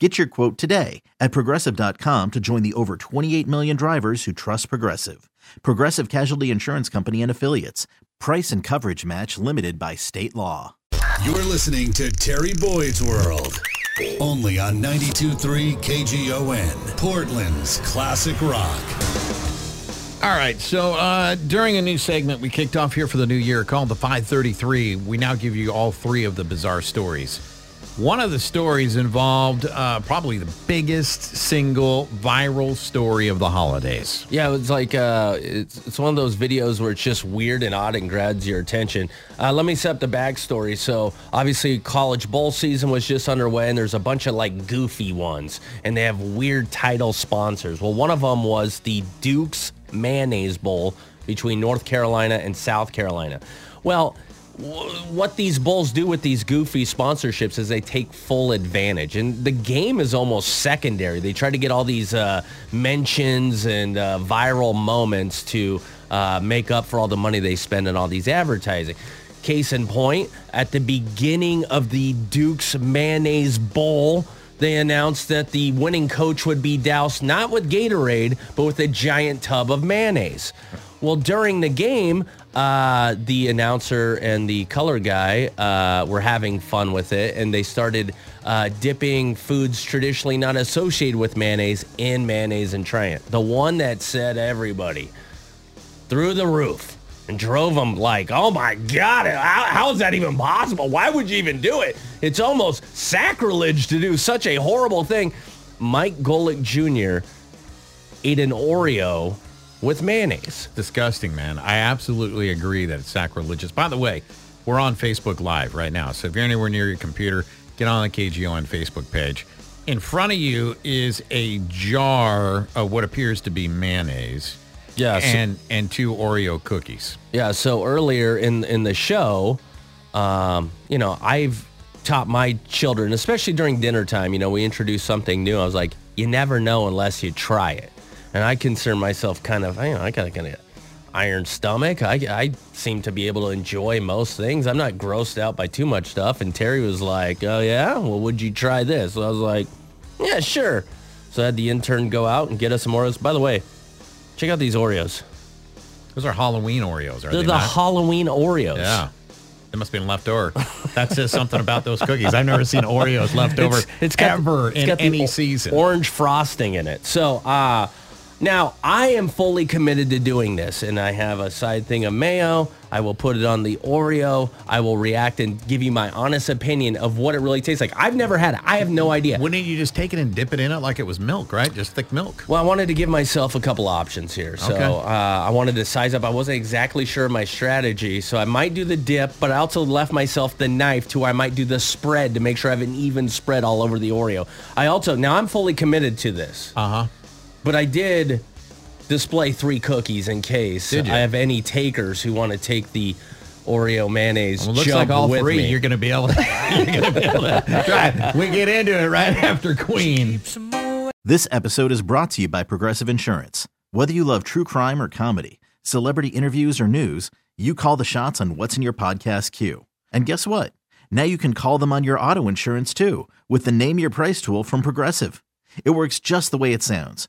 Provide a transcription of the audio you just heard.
Get your quote today at progressive.com to join the over 28 million drivers who trust Progressive. Progressive Casualty Insurance Company and Affiliates. Price and coverage match limited by state law. You're listening to Terry Boyd's World. Only on 92.3 KGON, Portland's classic rock. All right, so uh, during a new segment we kicked off here for the new year called the 533, we now give you all three of the bizarre stories. One of the stories involved uh, probably the biggest single viral story of the holidays. Yeah, it's like uh, it's, it's one of those videos where it's just weird and odd and grabs your attention. Uh, let me set up the backstory. So obviously, college bowl season was just underway, and there's a bunch of like goofy ones, and they have weird title sponsors. Well, one of them was the Duke's Mayonnaise Bowl between North Carolina and South Carolina. Well, what these bulls do with these goofy sponsorships is they take full advantage. And the game is almost secondary. They try to get all these uh, mentions and uh, viral moments to uh, make up for all the money they spend on all these advertising. Case in point at the beginning of the duke's mayonnaise bowl they announced that the winning coach would be doused not with gatorade but with a giant tub of mayonnaise well, during the game, uh, the announcer and the color guy uh, were having fun with it, and they started uh, dipping foods traditionally not associated with mayonnaise in mayonnaise and trying it. The one that said everybody through the roof and drove them like, oh my God, how, how is that even possible? Why would you even do it? It's almost sacrilege to do such a horrible thing. Mike Golic Jr. ate an Oreo with mayonnaise. Disgusting, man. I absolutely agree that it's sacrilegious. By the way, we're on Facebook Live right now. So if you're anywhere near your computer, get on the KGON Facebook page. In front of you is a jar of what appears to be mayonnaise. Yeah, so- and and two Oreo cookies. Yeah, so earlier in in the show, um, you know, I've taught my children, especially during dinner time, you know, we introduce something new. I was like, you never know unless you try it. And I consider myself kind of, you know, I got a kind of iron stomach. I, I seem to be able to enjoy most things. I'm not grossed out by too much stuff. And Terry was like, oh, yeah? Well, would you try this? So I was like, yeah, sure. So I had the intern go out and get us some Oreos. By the way, check out these Oreos. Those are Halloween Oreos, are They're they the not? Halloween Oreos. Yeah. They must have been left over. That says something about those cookies. I've never seen Oreos left over it's got ever it's in got any season. Orange frosting in it. So, uh, now I am fully committed to doing this, and I have a side thing of mayo. I will put it on the Oreo. I will react and give you my honest opinion of what it really tastes like. I've never had it. I have no idea. Wouldn't you just take it and dip it in it like it was milk, right? Just thick milk. Well, I wanted to give myself a couple options here. So Okay. uh, I wanted to size up. I wasn't exactly sure of my strategy. So I might do the dip, but I also left myself the knife to where I might do the spread to make sure I have an even spread all over the Oreo. I also, now I'm fully committed to this. Uh huh. But I did display three cookies in case Did you? I have any takers who want to take the Oreo mayonnaise. Well, it looks jump like all with three. me. You're going to be able to. you're going to be able to try. it. We get into it right after Queen. This episode is brought to you by Progressive Insurance. Whether you love true crime or comedy, celebrity interviews or news, you call the shots on what's in your podcast queue. And guess what? Now you can call them on your auto insurance too with the Name Your Price tool from Progressive. It works just the way it sounds.